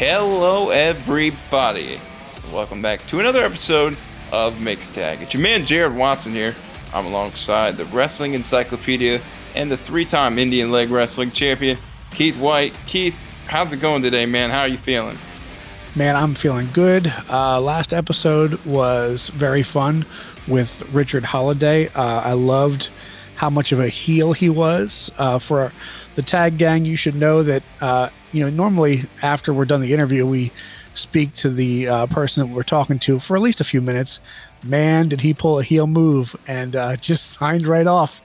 Hello, everybody. Welcome back to another episode of Mixed Tag. It's your man Jared Watson here. I'm alongside the Wrestling Encyclopedia and the three-time Indian Leg Wrestling Champion, Keith White. Keith, how's it going today, man? How are you feeling? Man, I'm feeling good. Uh, last episode was very fun with Richard Holliday. Uh, I loved how much of a heel he was. Uh, for the tag gang, you should know that, uh, you know, normally after we're done the interview, we speak to the uh, person that we're talking to for at least a few minutes. Man, did he pull a heel move and uh, just signed right off.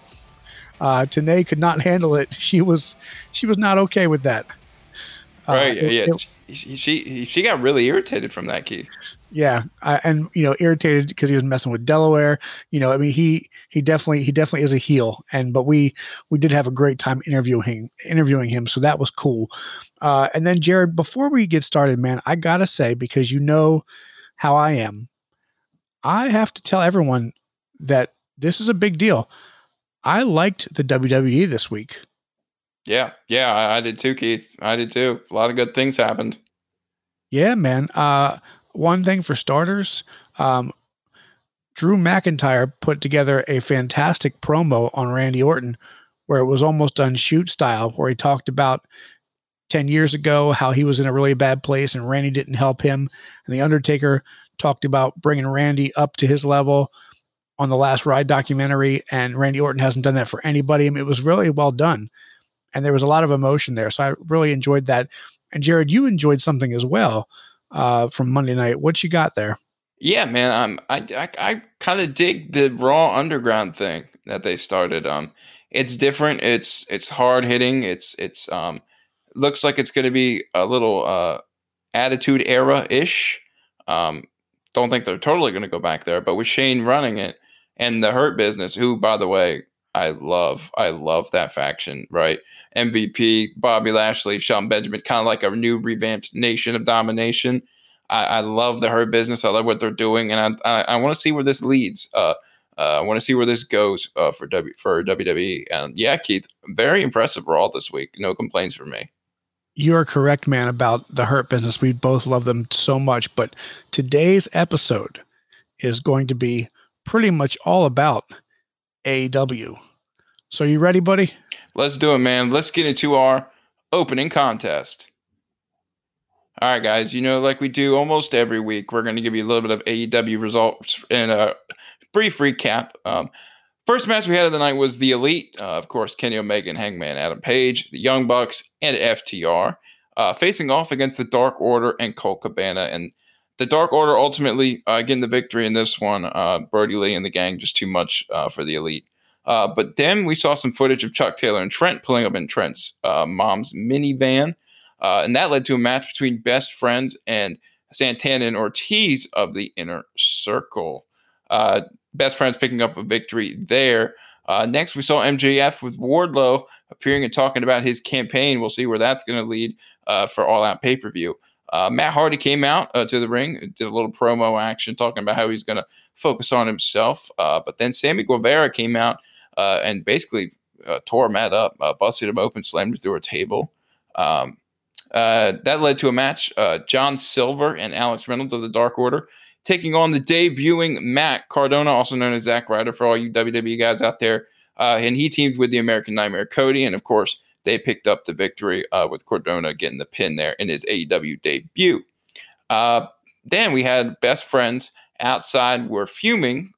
Uh, Tenay could not handle it. She was she was not okay with that. Right. It, yeah. It, she, she she got really irritated from that, Keith. Yeah, uh, and you know, irritated because he was messing with Delaware. You know, I mean, he he definitely he definitely is a heel, and but we we did have a great time interviewing interviewing him, so that was cool. Uh, and then Jared, before we get started, man, I gotta say because you know how I am, I have to tell everyone that this is a big deal. I liked the WWE this week. Yeah, yeah, I, I, did too, Keith. I did too. A lot of good things happened. Yeah, man. Uh, one thing for starters, um, Drew McIntyre put together a fantastic promo on Randy Orton, where it was almost on shoot style, where he talked about 10 years ago how he was in a really bad place and Randy didn't help him. And The Undertaker talked about bringing Randy up to his level on the last ride documentary. And Randy Orton hasn't done that for anybody. I mean, it was really well done and there was a lot of emotion there. So I really enjoyed that. And Jared, you enjoyed something as well uh, from Monday night. What you got there? Yeah, man. Um, I I, I kind of dig the Raw Underground thing that they started. Um, it's different. It's it's hard hitting. It's it's um, looks like it's going to be a little uh, Attitude Era ish. Um, don't think they're totally going to go back there, but with Shane running it and the Hurt Business, who by the way I love. I love that faction, right? MVP, Bobby Lashley, Shelton Benjamin, kind of like a new revamped Nation of Domination. I, I love the Hurt Business. I love what they're doing, and I I, I want to see where this leads. Uh, uh, I want to see where this goes uh, for W for WWE. And yeah, Keith, very impressive Raw this week. No complaints from me. You are correct, man, about the Hurt Business. We both love them so much, but today's episode is going to be pretty much all about AW. So you ready, buddy? Let's do it, man. Let's get into our opening contest. All right, guys. You know, like we do almost every week, we're going to give you a little bit of AEW results and a brief recap. Um, first match we had of the night was the Elite, uh, of course, Kenny Omega and Hangman Adam Page, the Young Bucks, and FTR, uh, facing off against the Dark Order and Colt Cabana. And the Dark Order ultimately uh, getting the victory in this one. Uh, Brodie Lee and the gang just too much uh, for the elite. Uh, but then we saw some footage of Chuck Taylor and Trent pulling up in Trent's uh, mom's minivan, uh, and that led to a match between Best Friends and Santana and Ortiz of the Inner Circle. Best Friends picking up a victory there. next, we saw MJF with Wardlow appearing and talking about his campaign. We'll see where that's going to lead for All Out pay per view. Uh, Matt Hardy came out uh, to the ring, did a little promo action talking about how he's going to focus on himself. Uh, but then Sammy Guevara came out uh, and basically uh, tore Matt up, uh, busted him open, slammed him through a table. Um, that led to a match. John Silver and Alex Reynolds of the Dark Order taking on the debuting Matt Cardona, also known as Zack Ryder for all you WWE guys out there. and he teamed with the American Nightmare Cody. And of course, they picked up the victory uh, with Cardona getting the pin there in his AEW debut. Uh, then we had best friends outside were fuming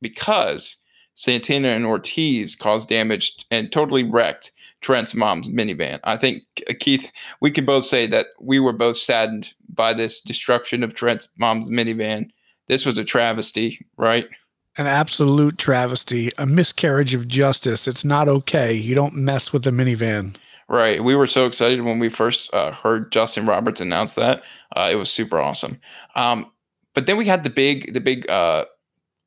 because Santana and Ortiz caused damage and totally wrecked Trent's mom's minivan. I think, uh, Keith, we can both say that we were both saddened by this destruction of Trent's mom's minivan. This was a travesty, right? an absolute travesty, a miscarriage of justice. It's not okay. You don't mess with the minivan. Right. We were so excited when we first uh, heard Justin Roberts announce that. Uh, it was super awesome. Um, but then we had the big, the big uh,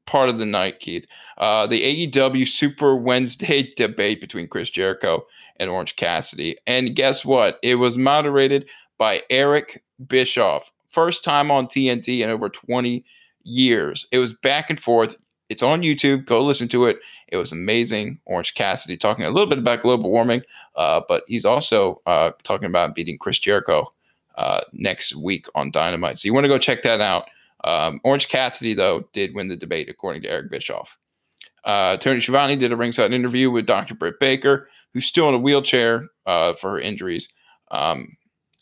part of the night, Keith. Uh, the AEW Super Wednesday debate between Chris Jericho and Orange Cassidy. And guess what? It was moderated by Eric Bischoff. First time on TNT in over 20 years. It was back and forth. It's on YouTube. Go listen to it. It was amazing. Orange Cassidy talking a little bit about global warming, uh, but he's also uh, talking about beating Chris Jericho uh, next week on Dynamite. So you want to go check that out. Um, Orange Cassidy, though, did win the debate, according to Eric Bischoff. Uh, Tony Schiavone did a ringside interview with Dr. Britt Baker, who's still in a wheelchair uh, for her injuries. Um,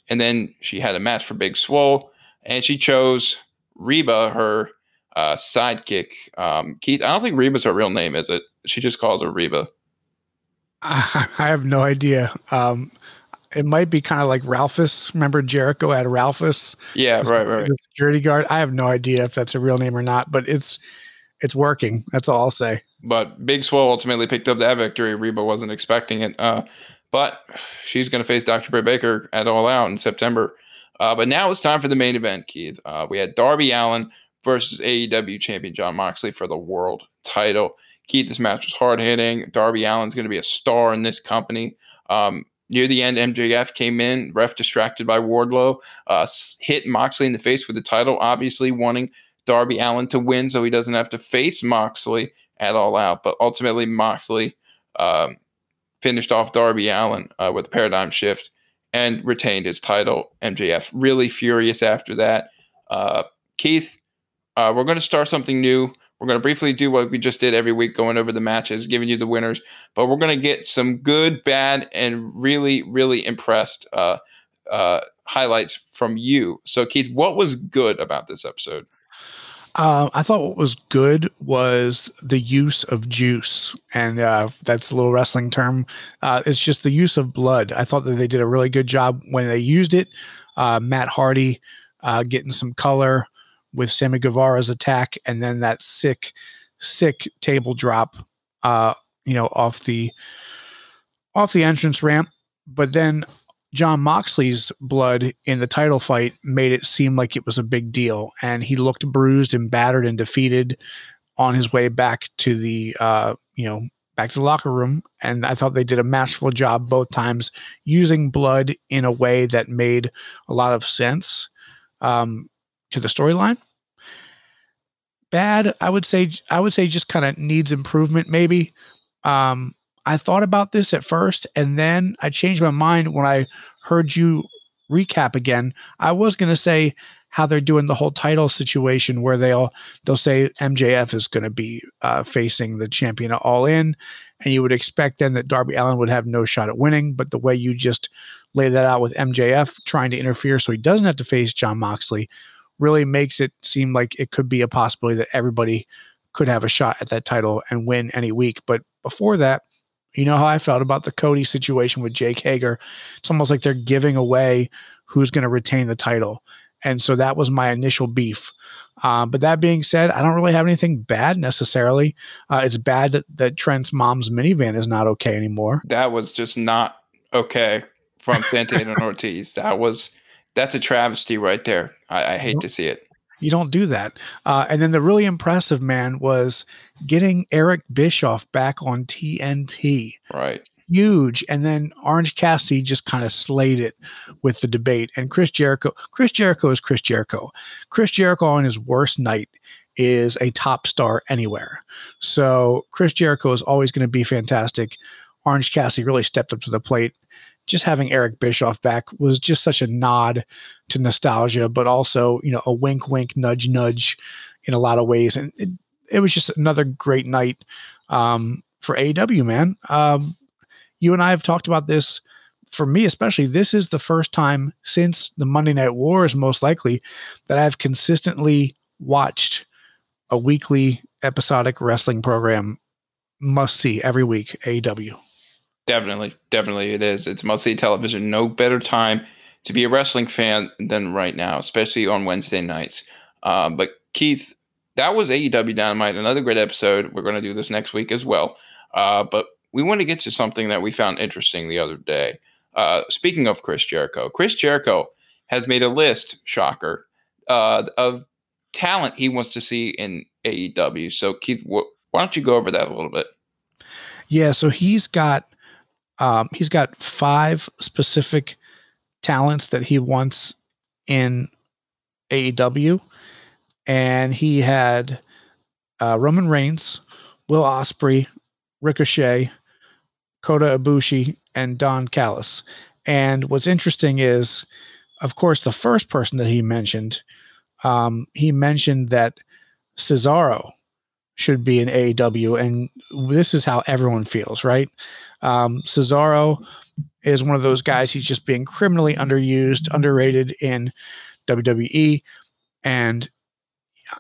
and then she had a match for Big Swole, and she chose Reba, her uh, sidekick. Um, Keith, I don't think Reba's her real name, is it? She just calls her Reba. I have no idea. Um, it might be kind of like Ralphus. Remember Jericho had Ralphus? Yeah, right, right. The security guard. I have no idea if that's a real name or not, but it's it's working. That's all I'll say. But Big Swole ultimately picked up that victory. Reba wasn't expecting it. Uh, but she's going to face Dr. Britt Baker at All Out in September. Uh, but now it's time for the main event, Keith. Uh, we had Darby Allin versus AEW champion Jon Moxley for the world title. Keith, this match was hard hitting. Darby Allin's going to be a star in this company. Um, near the end, MJF came in, ref distracted by Wardlow, uh, hit Moxley in the face with the title, obviously wanting Darby Allin to win so he doesn't have to face Moxley at all out. But ultimately, Moxley um, finished off Darby Allin uh, with a paradigm shift and retained his title. MJF really furious after that. Uh, Keith, uh, we're going to start something new. We're going to briefly do what we just did every week, going over the matches, giving you the winners. But we're going to get some good, bad, and really, really impressed uh, uh, highlights from you. So, Keith, what was good about this episode? Uh, I thought what was good was the use of juice, and uh, that's a little wrestling term. Uh, it's just the use of blood. I thought that they did a really good job when they used it. Uh, Matt Hardy uh, getting some color with Sammy Guevara's attack, and then that sick, sick table drop, you know, off the off the entrance ramp. But then Jon Moxley's blood in the title fight made it seem like it was a big deal, and he looked bruised and battered and defeated on his way back to the uh, you know back to the locker room. And I thought they did a masterful job both times using blood in a way that made a lot of sense um, to the storyline. Bad, I would say. I would say just kind of needs improvement, maybe. Um, I thought about this at first, and then I changed my mind when I heard you recap again. I was going to say how they're doing the whole title situation where they'll they'll say MJF is going to be uh, facing the champion all in, and you would expect then that Darby Allin would have no shot at winning. But the way you just lay that out with MJF trying to interfere so he doesn't have to face Jon Moxley really makes it seem like it could be a possibility that everybody could have a shot at that title and win any week. But before that, you know how I felt about the Cody situation with Jake Hager. It's almost like they're giving away who's going to retain the title. And so that was my initial beef. Um, but that being said, I don't really have anything bad necessarily. Uh, it's bad that, that Trent's mom's minivan is not okay anymore. That was just not okay from Santana and Ortiz. That was that's a travesty right there. I, I hate to see it. You don't do that. Uh, and then the really impressive man was getting Eric Bischoff back on TNT. Right. Huge. And then Orange Cassidy just kind of slayed it with the debate. And Chris Jericho, Chris Jericho is Chris Jericho. Chris Jericho on his worst night is a top star anywhere. So Chris Jericho is always going to be fantastic. Orange Cassidy really stepped up to the plate just having Eric Bischoff back was just such a nod to nostalgia, but also, you know, a wink, wink, nudge, nudge in a lot of ways. And it, it was just another great night um, for AEW, man. Um, you and I have talked about this. For me, especially, this is the first time since the Monday Night Wars, most likely, that I've consistently watched a weekly episodic wrestling program must see every week AEW. Definitely, definitely it is. It's must see television. No better time to be a wrestling fan than right now, especially on Wednesday nights. Uh, but Keith, that was AEW Dynamite, another great episode. We're going to do this next week as well. Uh, but we want to get to something that we found interesting the other day. Uh, speaking of Chris Jericho, Chris Jericho has made a list, shocker, uh, of talent he wants to see in AEW. So, Keith, wh- why don't you go over that a little bit? Yeah, so he's got um, he's got five specific talents that he wants in AEW, and he had uh, Roman Reigns, Will Ospreay, Ricochet, Kota Ibushi, and Don Callis. And what's interesting is of course, the first person that he mentioned, um, he mentioned that Cesaro should be in AEW, and this is how everyone feels, right? Um, Cesaro is one of those guys. He's just being criminally underused, underrated in WWE, and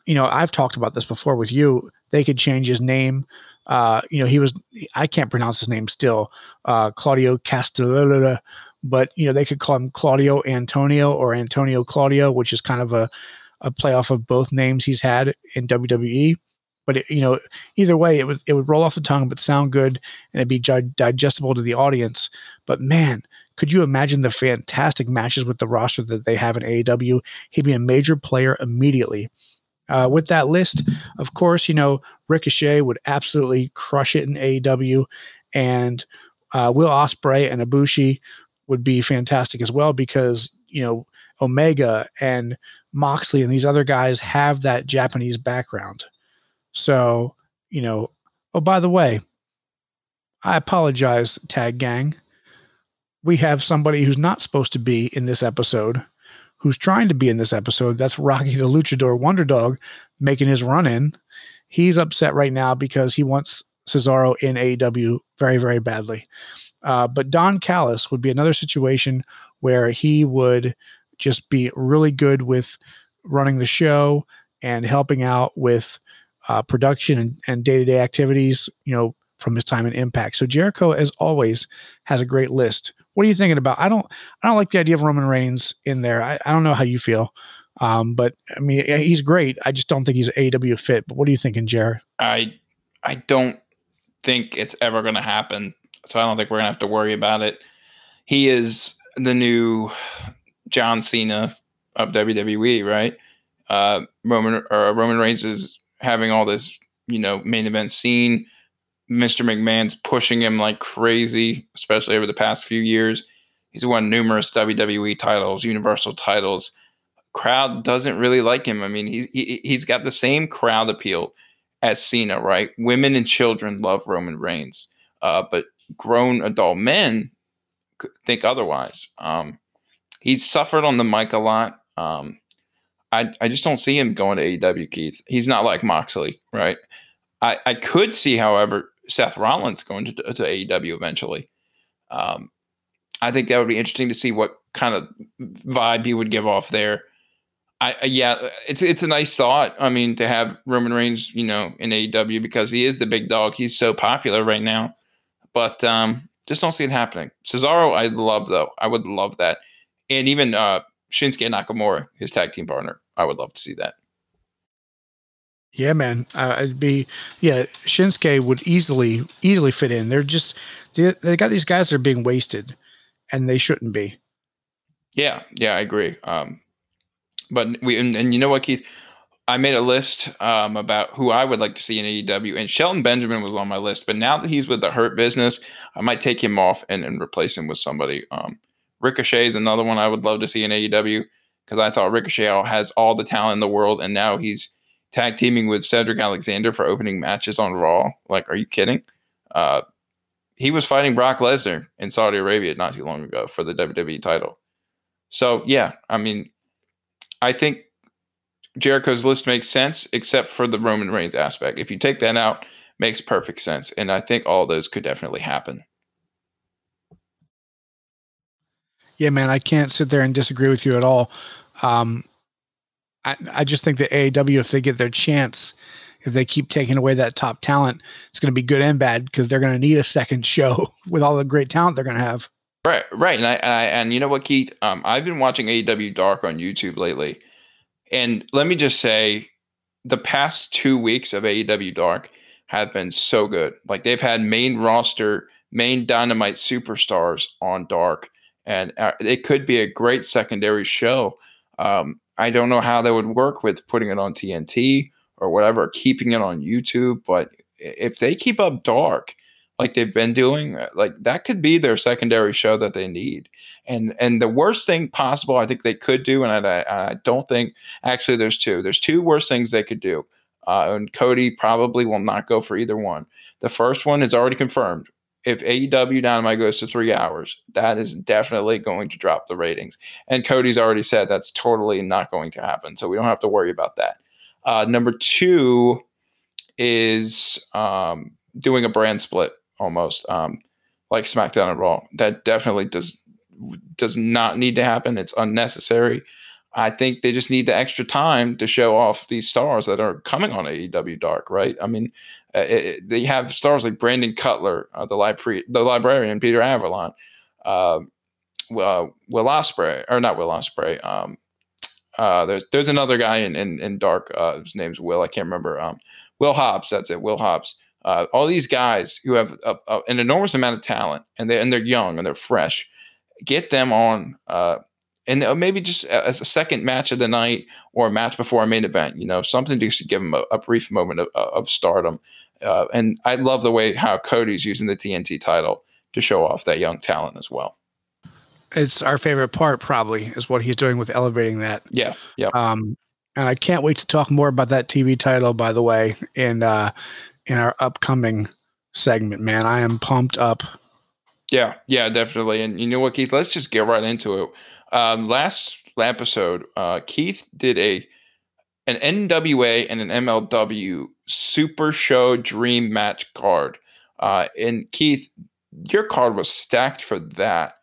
you know I've talked about this before with you. They could change his name. Uh, you know, he was I can't pronounce his name still, uh, Claudio Castellana, but you know they could call him Claudio Antonio or Antonio Claudio, which is kind of a a playoff of both names he's had in WWE. But it, you know, either way, it would it would roll off the tongue, but sound good, and it'd be digestible to the audience. But man, could you imagine the fantastic matches with the roster that they have in AEW? He'd be a major player immediately. Uh, with that list, of course, you know Ricochet would absolutely crush it in AEW, and uh, Will Ospreay and Ibushi would be fantastic as well because you know Omega and Moxley and these other guys have that Japanese background. So, you know, oh, by the way, I apologize, Tag Gang. We have somebody who's not supposed to be in this episode, who's trying to be in this episode. That's Rocky the Luchador Wonder Dog making his run in. He's upset right now because he wants Cesaro in AEW very, very badly. Uh, but Don Callis would be another situation where he would just be really good with running the show and helping out with uh, production and day to day activities, you know, from his time in Impact. So Jericho, as always, has a great list. What are you thinking about? I don't, I don't like the idea of Roman Reigns in there. I, I don't know how you feel, um, but I mean, he's great. I just don't think he's AW fit. But what are you thinking, Jared? I, I don't think it's ever going to happen. So I don't think we're to have to worry about it. He is the new John Cena of WWE, right? Uh, Roman or Roman Reigns is having all this, you know, main event scene. Mr. McMahon's pushing him like crazy, especially over the past few years. He's won numerous WWE titles, Universal titles. Crowd doesn't really like him. I mean, he's he, he's got the same crowd appeal as Cena, right? Women and children love Roman Reigns, uh, but grown adult men think otherwise. Um, he's suffered on the mic a lot. Um, I, I just don't see him going to AEW, Keith. He's not like Moxley, right? I, I could see, however, Seth Rollins going to, to AEW eventually. Um, I think that would be interesting to see what kind of vibe he would give off there. I, yeah, it's it's a nice thought. I mean, to have Roman Reigns, you know, in AEW because he is the big dog. He's so popular right now, but um, just don't see it happening. Cesaro, I love though. I would love that, and even uh, Shinsuke Nakamura, his tag team partner. I would love to see that. Yeah, man. Uh, it'd be yeah. Shinsuke would easily easily fit in. They're just they, they got these guys that are being wasted, and they shouldn't be. Yeah, yeah, I agree. Um, but we and, and you know what, Keith, I made a list um, about who I would like to see in AEW, and Shelton Benjamin was on my list. But now that he's with the Hurt Business, I might take him off and, and replace him with somebody. Um, Ricochet is another one I would love to see in AEW because I thought Ricochet has all the talent in the world, and now he's tag teaming with Cedric Alexander for opening matches on Raw. Like, are you kidding? Uh, he was fighting Brock Lesnar in Saudi Arabia not too long ago for the WWE title. So yeah, I mean, I think Jericho's list makes sense except for the Roman Reigns aspect. If you take that out, makes perfect sense, and I think all those could definitely happen. Yeah, man, I can't sit there and disagree with you at all. Um, I, I just think that AEW, if they get their chance, if they keep taking away that top talent, it's going to be good and bad because they're going to need a second show with all the great talent they're going to have. Right, right, and I, and, I, and you know what, Keith? Um, I've been watching AEW Dark on YouTube lately, and let me just say, the past two weeks of AEW Dark have been so good. Like they've had main roster, main Dynamite superstars on Dark and uh, it could be a great secondary show. Um, I don't know how that would work with putting it on TNT or whatever, keeping it on YouTube. But if they keep up dark like they've been doing, uh, like that could be their secondary show that they need. And and the worst thing possible, I think they could do, and I, I don't think actually there's two. There's two worst things they could do. Uh, and Cody probably will not go for either one. The first one is already confirmed if AEW Dynamite goes to three hours, that is definitely going to drop the ratings. And Cody's already said that's totally not going to happen. So we don't have to worry about that. Uh, number two is um, doing a brand split almost um, like SmackDown and Raw. That definitely does does not need to happen. It's unnecessary. I think they just need the extra time to show off these stars that are coming on AEW Dark, right? I mean, uh, it, they have stars like Brandon Cutler, uh, the, libra- the librarian, Peter Avalon, uh, Will, Ospreay, or not Will Ospreay. Um, uh, there's there's another guy in in, in Dark. Uh, his name's Will. I can't remember. Um, Will Hobbs. That's it. Will Hobbs. Uh, all these guys who have a, a, an enormous amount of talent and they and they're young and they're fresh. Get them on and uh, maybe just as a second match of the night or a match before a main event, you know, something to give him a, a brief moment of, of stardom. Uh, and I love the way how Cody's using the TNT title to show off that young talent as well. It's our favorite part, probably, is what he's doing with elevating that. Yeah, yeah. Um, and I can't wait to talk more about that TV title. By the way, in uh, in our upcoming segment, man, I am pumped up. Yeah, yeah, definitely. And you know what, Keith? Let's just get right into it. Um, last episode, uh, Keith did a an NWA and an MLW Super Show Dream Match card. Uh, and Keith, your card was stacked for that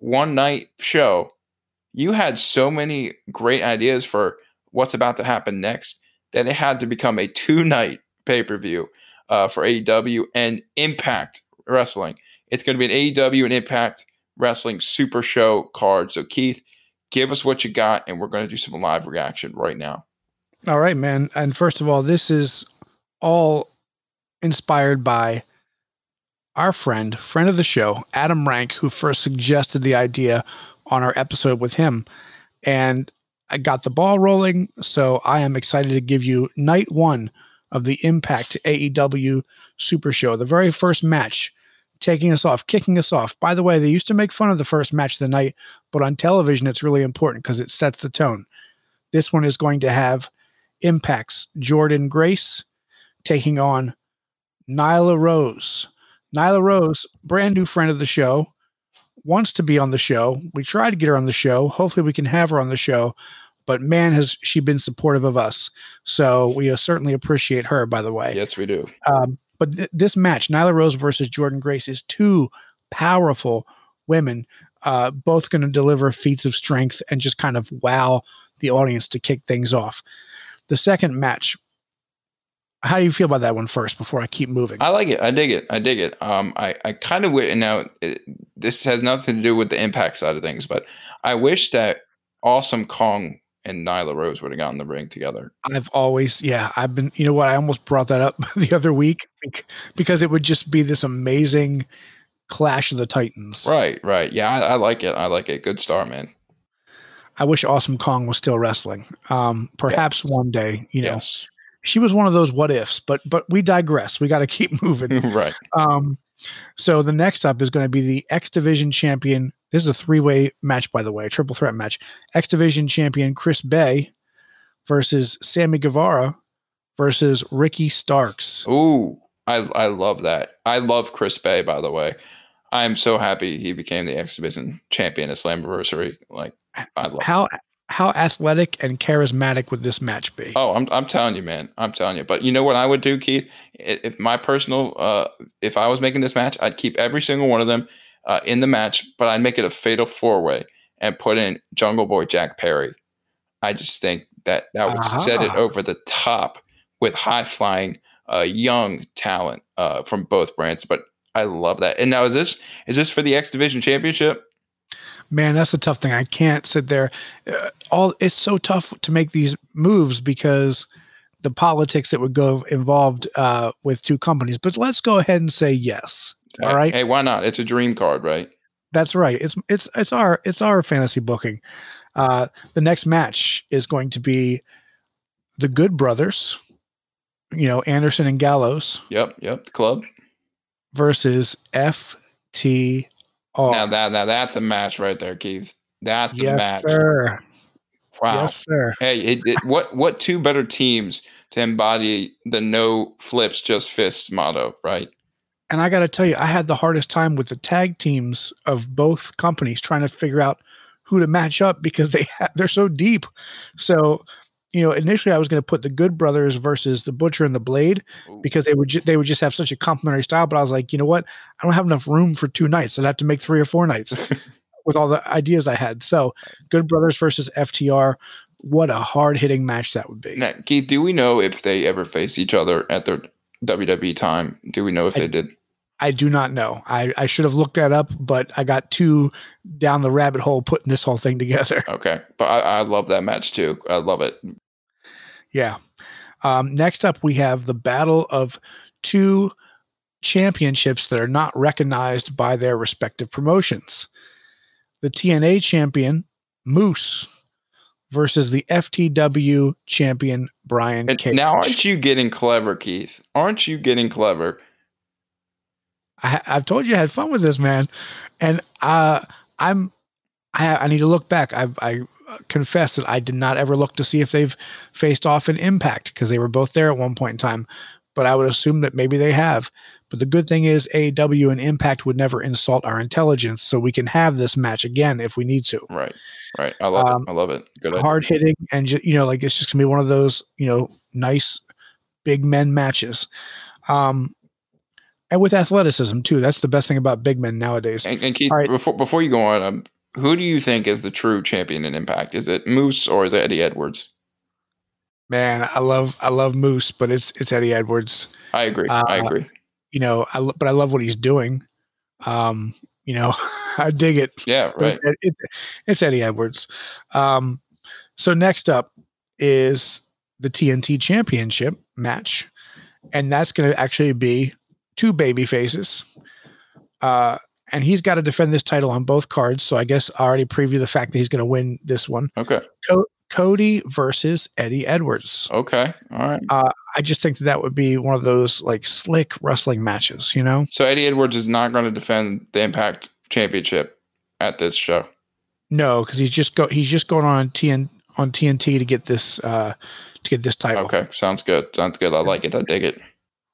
one night show. You had so many great ideas for what's about to happen next that it had to become a two night pay per view uh, for AEW and Impact Wrestling. It's going to be an AEW and Impact Wrestling Super Show card. So, Keith, give us what you got, and we're going to do some live reaction right now. All right, man. And first of all, this is all inspired by our friend, friend of the show, Adam Rank, who first suggested the idea on our episode with him. And I got the ball rolling. So I am excited to give you night one of the Impact AEW Super Show, the very first match taking us off, kicking us off. By the way, they used to make fun of the first match of the night, but on television, it's really important because it sets the tone. This one is going to have impacts Jordynne Grace taking on Nyla Rose. Nyla Rose, brand new friend of the show, wants to be on the show. We tried to get her on the show. Hopefully, we can have her on the show. But man, has she been supportive of us. So we uh, certainly appreciate her, by the way. Yes, we do. Um, but th- this match, Nyla Rose versus Jordynne Grace, is two powerful women, uh, both going to deliver feats of strength and just kind of wow the audience to kick things off. The second match, how do you feel about that one first before I keep moving? I like it. I dig it. I dig it. Um, I, I kind of and now it, this has nothing to do with the impact side of things, but I wish that Awesome Kong and Nyla Rose would have gotten the ring together. I've always, yeah, I've been, you know what? I almost brought that up the other week because it would just be this amazing clash of the Titans. Right, right. Yeah, I, I like it. I like it. Good star, man. I wish Awesome Kong was still wrestling. Um, perhaps yes. one day, you know. Yes. She was one of those what ifs, but but we digress. We got to keep moving. right. Um, so the next up is going to be the X Division champion. This is a three way match, by the way, triple threat match. X Division champion Chris Bey versus Sammy Guevara versus Ricky Starks. Ooh, I, I love that. I love Chris Bey, by the way. I am so happy he became the X Division champion at Slammiversary. Like, I love how how athletic and charismatic would this match be? Oh, I'm I'm telling you, man. I'm telling you. But you know what I would do, Keith? If my personal, uh, if I was making this match, I'd keep every single one of them uh, in the match, but I'd make it a fatal four way and put in Jungle Boy Jack Perry. I just think that that would uh-huh. set it over the top with high flying, uh, young talent uh, from both brands. But I love that. And now is this is this for the X Division Championship? Man, that's the tough thing. I can't sit there. Uh, all it's so tough to make these moves because the politics that would go involved uh, with two companies. But let's go ahead and say yes. All right. Hey, why not? It's a dream card, right? That's right. It's it's it's our it's our fantasy booking. Uh, the next match is going to be the Good Brothers. You know Anderson and Gallows. Yep, yep. The club versus FT Oh, now that now that's a match right there, Keith. That's yes, a match. Yes, sir. Wow. Yes, sir. Hey, it, it, what what two better teams to embody the no flips, just fists motto, right? And I got to tell you, I had the hardest time with the tag teams of both companies trying to figure out who to match up because they ha- they're so deep. So, you know, initially I was going to put the Good Brothers versus the Butcher and the Blade Ooh. because they would ju- they would just have such a complementary style. But I was like, you know what? I don't have enough room for two nights. I'd have to make three or four nights with all the ideas I had. So, Good Brothers versus FTR. What a hard hitting match that would be. Now, Keith, do we know if they ever faced each other at their WWE time? Do we know if I- they did? I do not know. I, I should have looked that up, but I got too down the rabbit hole putting this whole thing together. Okay, but I, I love that match too. I love it. Yeah. Um, next up, we have the battle of two championships that are not recognized by their respective promotions. The TNA champion, Moose, versus the FTW champion, Brian Cage. now, aren't you getting clever, Keith? Aren't you getting clever? I, I've told you I had fun with this man, and uh, I'm I, I need to look back. I, I confess that I did not ever look to see if they've faced off in Impact because they were both there at one point in time. But I would assume that maybe they have. But the good thing is AEW and Impact would never insult our intelligence, so we can have this match again if we need to. Right, right. I love Um, it. I love it. Good. idea. Hard hitting and ju- you know, like it's just gonna be one of those you know nice big men matches. Um, and with athleticism too. That's the best thing about big men nowadays. And, and Keith, right. before before you go on, um, who do you think is the true champion in Impact? Is it Moose or is it Eddie Edwards? Man, I love I love Moose, but it's it's Eddie Edwards. I agree. I Uh, agree. You know, I lo- but I love what he's doing. Um, you know, I dig it. Yeah, right. It's, it's, it's Eddie Edwards. Um, so next up is the TNT Championship match, and that's going to actually be two baby faces. Uh, and he's got to defend this title on both cards. So I guess I already preview the fact that he's going to win this one. Okay. Cody versus Eddie Edwards. Okay. All right. I just think that, that would be one of those like slick wrestling matches, you know? So Eddie Edwards is not going to defend the Impact Championship at this show. No, because he's just go he's just going on TN on TNT to get this uh to get this title. Okay. Sounds good. Sounds good. I like it. I dig it.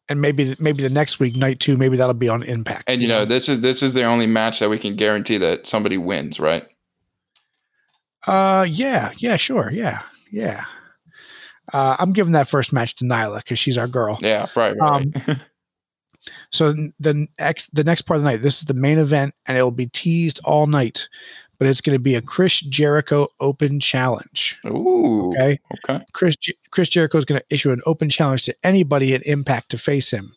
And maybe maybe the next week, night two, maybe that'll be on Impact. And you know, this is this is the only match that we can guarantee that somebody wins, right? Uh yeah, yeah, sure. Yeah, yeah. Uh, I'm giving that first match to Nyla because she's our girl. Yeah. Right. Right. So the next the next part of the night, this is the main event, and it will be teased all night. But it's going to be a Chris Jericho Open Challenge. Ooh. Okay. Okay. Chris Chris Jericho is going to issue an open challenge to anybody at Impact to face him,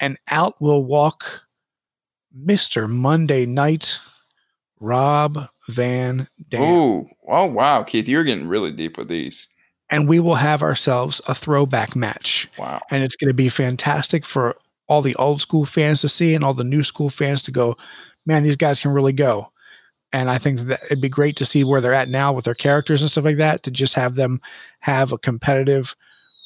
and out will walk Mister Monday Night, Rob Van Dam, Ooh. Oh wow, Keith, you're getting really deep with these. and we will have ourselves a throwback match, Wow. and it's going to be fantastic for all the old school fans to see and all the new school fans to go. Man, these guys can really go. And I think that it'd be great to see where they're at now with their characters and stuff like that. To just have them have a competitive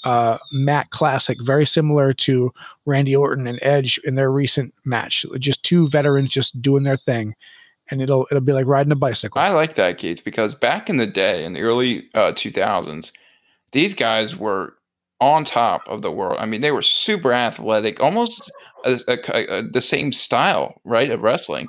uh, Matt Classic, very similar to Randy Orton and Edge in their recent match. Just two veterans just doing their thing, and it'll it'll be like riding a bicycle. I like that, Keith, because back in the day, in the early uh, 2000s, these guys were on top of the world. I mean, they were super athletic, almost a, a- a- the same style, right, of wrestling,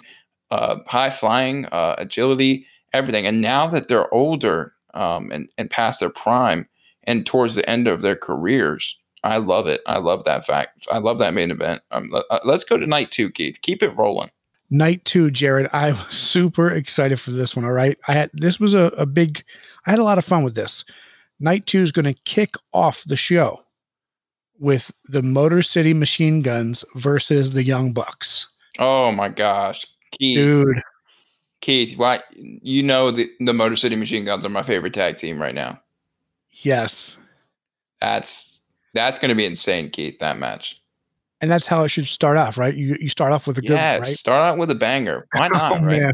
uh, high flying, uh, agility, everything. And now that they're older um, and, and past their prime and towards the end of their careers, I love it. I love that fact. I love that main event. Um, uh, let's go to night two, Keith. Keep it rolling. Night two, Jared. I was super excited for this one. All right. I had this was a, a big I had a lot of fun with this. Night two is going to kick off the show with the Motor City Machine Guns versus the Young Bucks. Oh my gosh, Keith. Dude, Keith, why you know the the Motor City Machine Guns are my favorite tag team right now. yes. That's that's going to be insane, Keith. That match. And that's how it should start off, right? You you start off with a good Yes, one, right? start out with a banger. Why oh, not? oh right? man.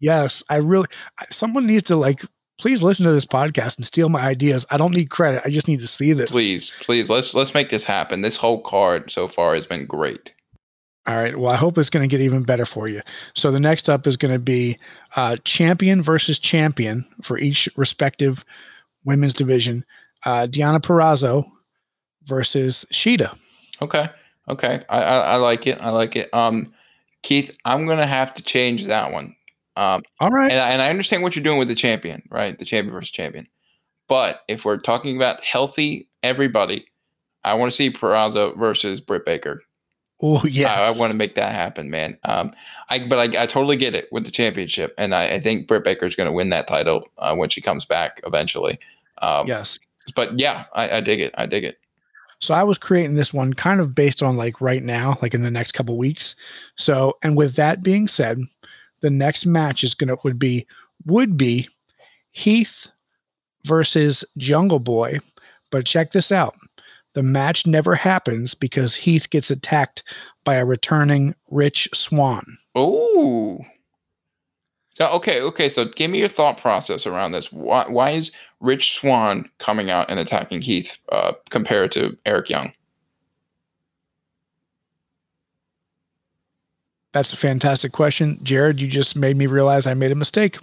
Yes, I really someone needs to like please listen to this podcast and steal my ideas. I don't need credit. I just need to see this. Please, please, let's let's make this happen. This whole card so far has been great. All right. Well, I hope it's going to get even better for you. So the next up is going to be uh, champion versus champion for each respective women's division. Uh, Deonna Purrazzo versus Shida. Okay. Okay, I, I, I like it. I like it. Um, Keith, I'm gonna have to change that one. Um, All right. and, I- and I understand what you're doing with the champion, right? The champion versus champion. But if we're talking about healthy everybody, I want to see Purrazzo versus Britt Baker. Oh yeah. I, I want to make that happen, man. Um, I but I, I totally get it with the championship, and I, I think Britt Baker is going to win that title uh, when she comes back eventually. Um, Yes. But yeah, I, I dig it. I dig it. So I was creating this one kind of based on like right now, like in the next couple weeks. So, and with that being said, the next match is gonna would be would be Heath versus Jungle Boy. But check this out. The match never happens because Heath gets attacked by a returning Rich Swann. Oh. So okay, okay. So give me your thought process around this. Why why is Rich Swann coming out and attacking Heath uh, compared to Eric Young? That's a fantastic question. Jared, you just made me realize I made a mistake.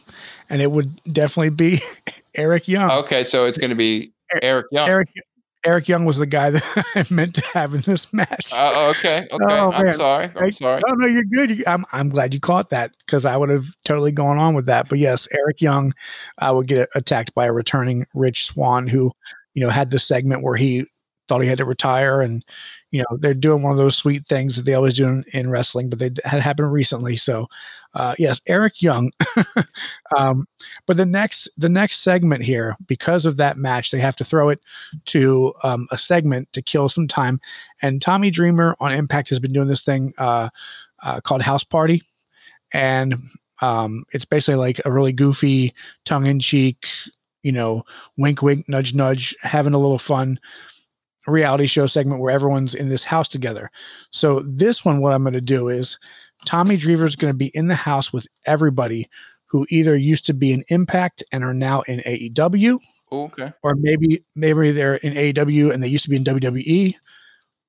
And it would definitely be Eric Young. Okay, so it's going to be Eric Young. Eric Eric Young was the guy that I meant to have in this match. Uh, okay, okay. Oh, I'm man. sorry. I'm sorry. Oh no, you're good. You, I'm I'm glad you caught that because I would have totally gone on with that. But yes, Eric Young uh, would get attacked by a returning Rich Swann who, you know, had the segment where he thought he had to retire, and you know they're doing one of those sweet things that they always do in, in wrestling, but they had happened recently. So, uh, yes, Eric Young. um, but the next the next segment here, because of that match, they have to throw it to um, a segment to kill some time. And Tommy Dreamer on Impact has been doing this thing uh, uh, called House Party, and um, it's basically like a really goofy, tongue in cheek, you know, wink, wink, nudge, nudge, having a little fun reality show segment where everyone's in this house together. So this one, what I'm going to do is Tommy Dreamer is going to be in the house with everybody who either used to be in Impact and are now in AEW, Okay. or maybe maybe they're in AEW and they used to be in WWE,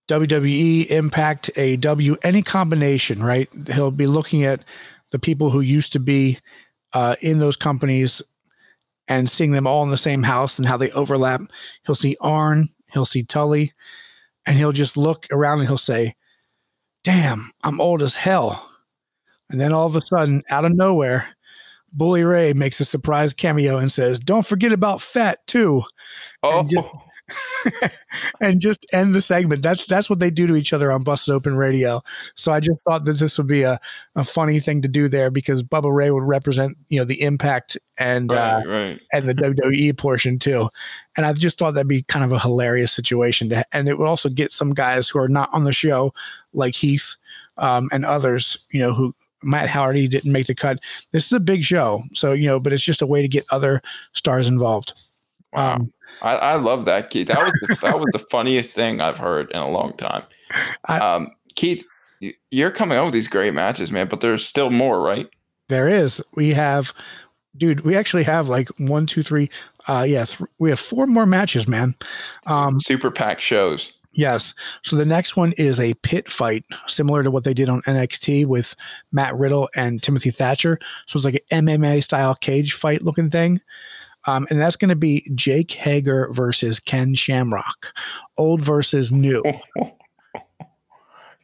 WWE, Impact, AEW, any combination, right? He'll be looking at the people who used to be uh, in those companies and seeing them all in the same house and how they overlap. He'll see Arn, he'll see Tully, and he'll just look around and he'll say, Damn, I'm old as hell. And then all of a sudden, out of nowhere, Bully Ray makes a surprise cameo and says, Don't forget about Fat, too Oh, just- and just end the segment. That's that's what they do to each other on Busted Open Radio. So I just thought that this would be a, a funny thing to do there because Bubba Ray would represent you know the impact and uh, right, right. and the WWE portion too. And I just thought that'd be kind of a hilarious situation to, and it would also get some guys who are not on the show like Heath um, and others, you know, who Matt Hardy didn't make the cut. This is a big show, so you know, but it's just a way to get other stars involved. Wow. Um, I, I love that, Keith. That was the, that was the funniest thing I've heard in a long time. Um, Keith, you're coming out with these great matches, man. But there's still more, right? There is. We have, dude. We actually have like one, two, three. Uh, yeah, th- we have four more matches, man. Um, Super pack shows. yes. So the next one is a pit fight, similar to what they did on NXT with Matt Riddle and Timothy Thatcher. So it's like an MMA style cage fight looking thing. Um, and that's going to be Jake Hager versus Ken Shamrock, old versus new.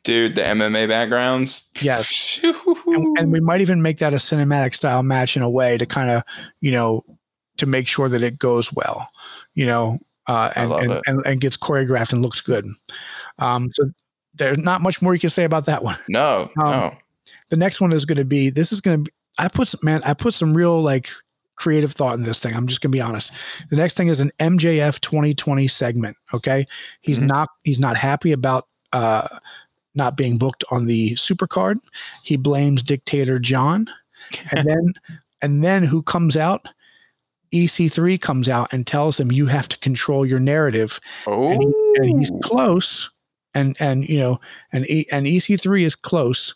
Dude, the MMA backgrounds. Yes. and, and we might even make that a cinematic style match in a way to kind of you know to make sure that it goes well you know uh, and and, and and gets choreographed and looks good um so there's not much more you can say about that one no, Um, no. the next one is going to be this is going to be i put some man i put some real like creative thought in this thing. I'm just going to be honest. The next thing is an mjf 2020 segment okay? He's Mhm. not he's not happy about uh not being booked on the supercard. He blames dictator john. And then and then who comes out? Ec3 comes out and tells him you have to control your narrative. Oh, and, he- and he's close. And and you know and e, and ec3 is close.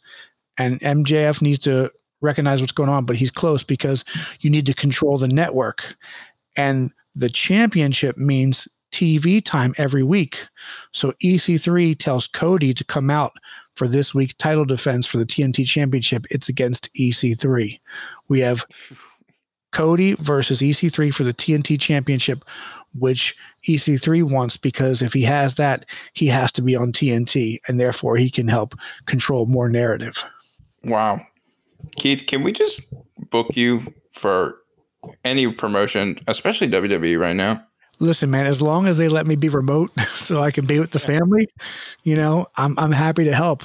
And mjf needs to recognize what's going on but he's close because you need to control the network and the championship means tv time every week so ec3 tells cody to come out for this week's title defense for the tnt championship it's against ec3 we have Cody versus EC3 for the TNT Championship, which EC3 wants because if he has that, he has to be on TNT, and therefore he can help control more narrative. Wow. Keith, can we just book you for any promotion, especially WWE right now? Listen, man, as long as they let me be remote so I can be with the family, you know, I'm I'm happy to help.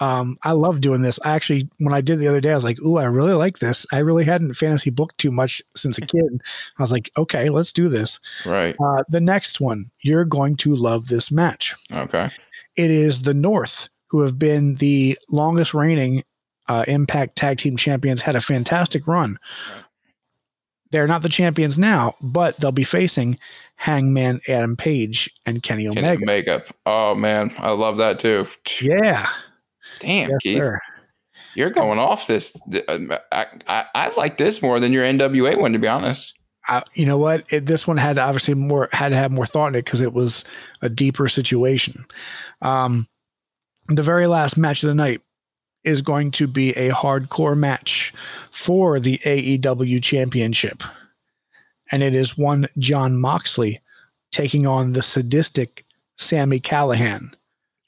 Um, I love doing this. I actually, when I did the other day, I was like, "Ooh, I really like this." I really hadn't fantasy booked too much since a kid. I was like, "Okay, let's do this." Right. Uh, the next one, you're going to love this match. Okay. It is the North, who have been the longest reigning uh, Impact Tag Team Champions, had a fantastic run. Right. They're not the champions now, but they'll be facing Hangman Adam Page and Kenny Kenny Omega. Omega. Oh man, I love that too. Yeah. Damn, Yes, Keith, sir. you're going off this. I, I I like this more than your NWA one, to be honest. Uh, you know what? It, this one had obviously more had to have more thought in it because it was a deeper situation. Um, the very last match of the night is going to be a hardcore match for the AEW Championship, and it is one Jon Moxley taking on the sadistic Sami Callihan.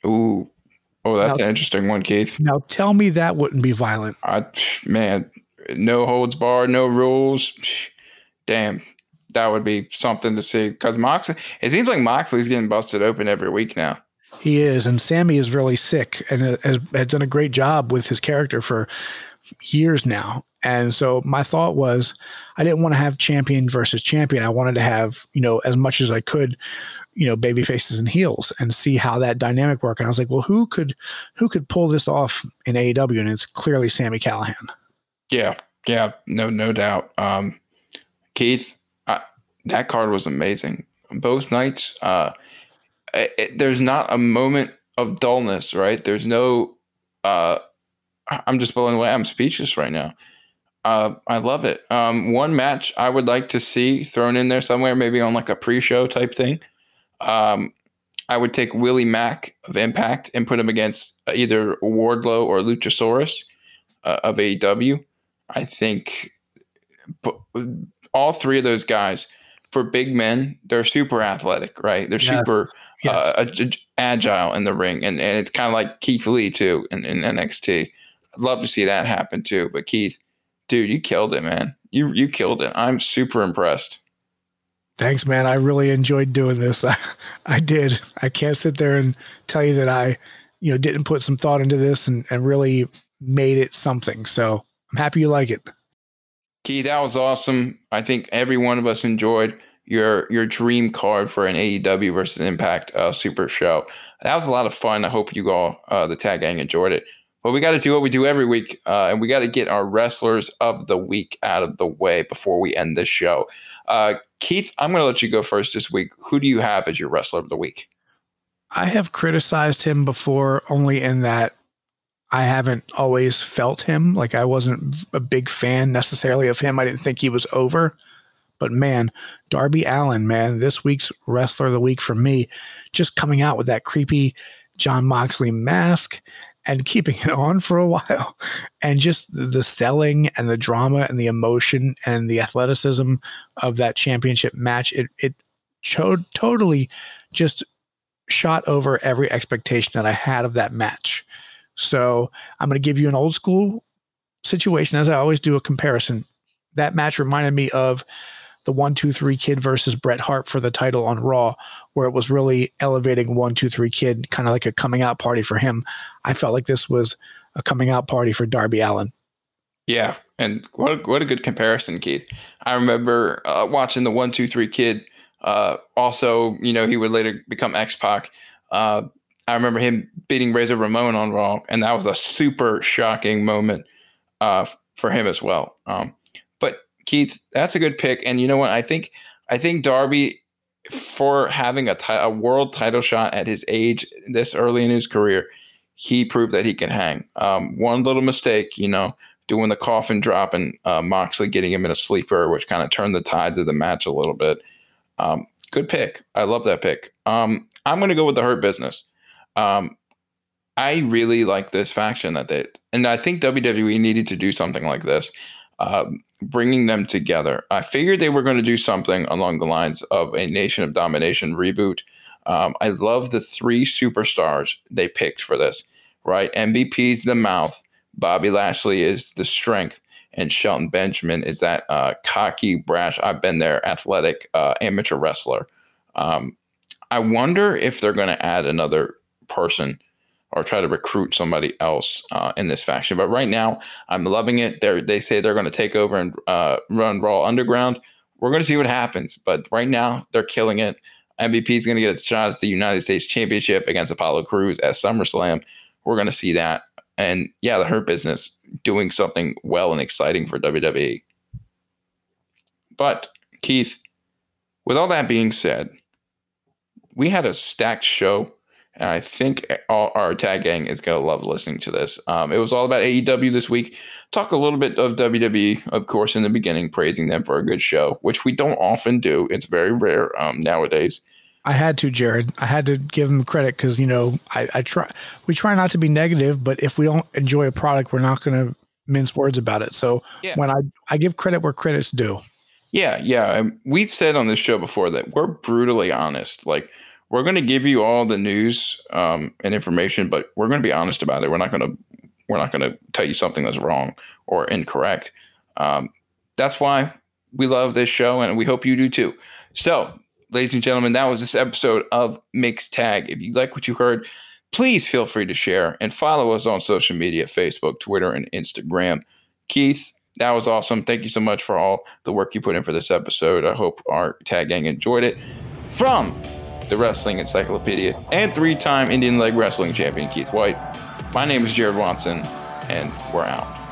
Ooh, oh, that's Now- an interesting one, Keith. Now, tell me that wouldn't be violent. I man, no holds barred, no rules. Damn, that would be something to see. Because Moxley, it seems like Moxley's getting busted open every week now. He is, and Sami is really sick and has, has done a great job with his character for years now. And so my thought was, I didn't want to have champion versus champion. I wanted to have, you know, as much as I could, you know, baby faces and heels, and see how that dynamic worked. And I was like, well, who could, who could pull this off in AEW? And it's clearly Sami Callihan. Yeah, yeah, no, no doubt. Um, Keith, I, that card was amazing. Both nights, uh, it, there's not a moment of dullness, right? There's no. Uh, I'm just blown away. I'm speechless right now. Uh, I love it. Um, one match I would like to see thrown in there somewhere, maybe on like a pre-show type thing. Um, I would take Willie Mack of Impact and put him against either Wardlow or Luchasaurus uh, of AEW. I think all three of those guys, for big men, they're super athletic, right? They're Yes. super Yes. uh, ag- agile in the ring, and, and it's kind of like Keith Lee too in, in NXT. I'd love to see that happen too. But Keith, dude, you killed it, man. You you killed it. I'm super impressed. Thanks, man. I really enjoyed doing this. I, I did. I can't sit there and tell you that I, you know, didn't put some thought into this and, and really made it something. So I'm happy you like it. Keith, that was awesome. I think every one of us enjoyed your your dream card for an AEW versus Impact uh, Super Show. That was a lot of fun. I hope you all, uh, the tag gang, enjoyed it. But we got to do what we do every week, uh, and we got to get our wrestlers of the week out of the way before we end this show. Uh, Keith, I'm going to let you go first this week. Who do you have as your wrestler of the week? I have criticized him before only in that I haven't always felt him. Like I wasn't a big fan necessarily of him. I didn't think he was over. But man, Darby Allin, man, this week's wrestler of the week for me, just coming out with that creepy Jon Moxley mask and keeping it on for a while. And just the selling and the drama and the emotion and the athleticism of that championship match, it it showed totally just shot over every expectation that I had of that match. So I'm going to give you an old school situation, as I always do, a comparison. That match reminded me of the one, two, three kid versus Bret Hart for the title on Raw, where it was really elevating one, two, three kid, kind of like a coming out party for him. I felt like this was a coming out party for Darby Allin. Yeah, and what a, what a good comparison, Keith. I remember uh, watching the one two three kid. Uh, also, you know, he would later become X Pac. Uh, I remember him beating Razor Ramon on Raw, and that was a super shocking moment uh, for him as well. Um, Keith, that's a good pick, and you know what? I think I think Darby for having a a world title shot at his age this early in his career, he proved that he can hang. Um, one little mistake, you know, doing the coffin drop and uh, Moxley getting him in a sleeper, which kind of turned the tides of the match a little bit. Um, good pick. I love that pick. Um, I'm going to go with the Hurt Business. Um, I really like this faction that they, and I think WWE needed to do something like this. Um, bringing them together. I figured they were going to do something along the lines of a Nation of Domination reboot. Um, I love the three superstars they picked for this, right? MVP's the mouth, Bobby Lashley is the strength, and Shelton Benjamin is that uh, cocky, brash, I've been there, athletic uh, amateur wrestler. Um, I wonder if they're going to add another person or try to recruit somebody else uh, in this fashion. But right now, I'm loving it. They they say they're going to take over and uh, run Raw Underground. We're going to see what happens. But right now, they're killing it. MVP is going to get a shot at the United States Championship against Apollo Crews at SummerSlam. We're going to see that. And yeah, the Hurt Business doing something well and exciting for WWE. But Keith, with all that being said, we had a stacked show and I think all our tag gang is going to love listening to this. Um, it was all about AEW this week. Talk a little bit of WWE, of course, in the beginning, praising them for a good show, which we don't often do. It's very rare um, nowadays. I had to, Jared. I had to give them credit because you know I, I try. We try not to be negative, but if we don't enjoy a product, we're not going to mince words about it. So yeah. when I I give credit where credit's due. Yeah, yeah. We've said on this show before that we're brutally honest. Like we're going to give you all the news um, and information, but we're going to be honest about it. We're not going to we're not going to tell you something that's wrong or incorrect. Um, that's why we love this show, and we hope you do too. So, ladies and gentlemen, that was this episode of Mixed Tag. If you like what you heard, please feel free to share and follow us on social media Facebook, Twitter, and Instagram. Keith, that was awesome. Thank you so much for all the work you put in for this episode. I hope our tag gang enjoyed it. From the Wrestling Encyclopedia, and three time Indian Leg Wrestling Champion Keith White. My name is Jared Watson, and we're out.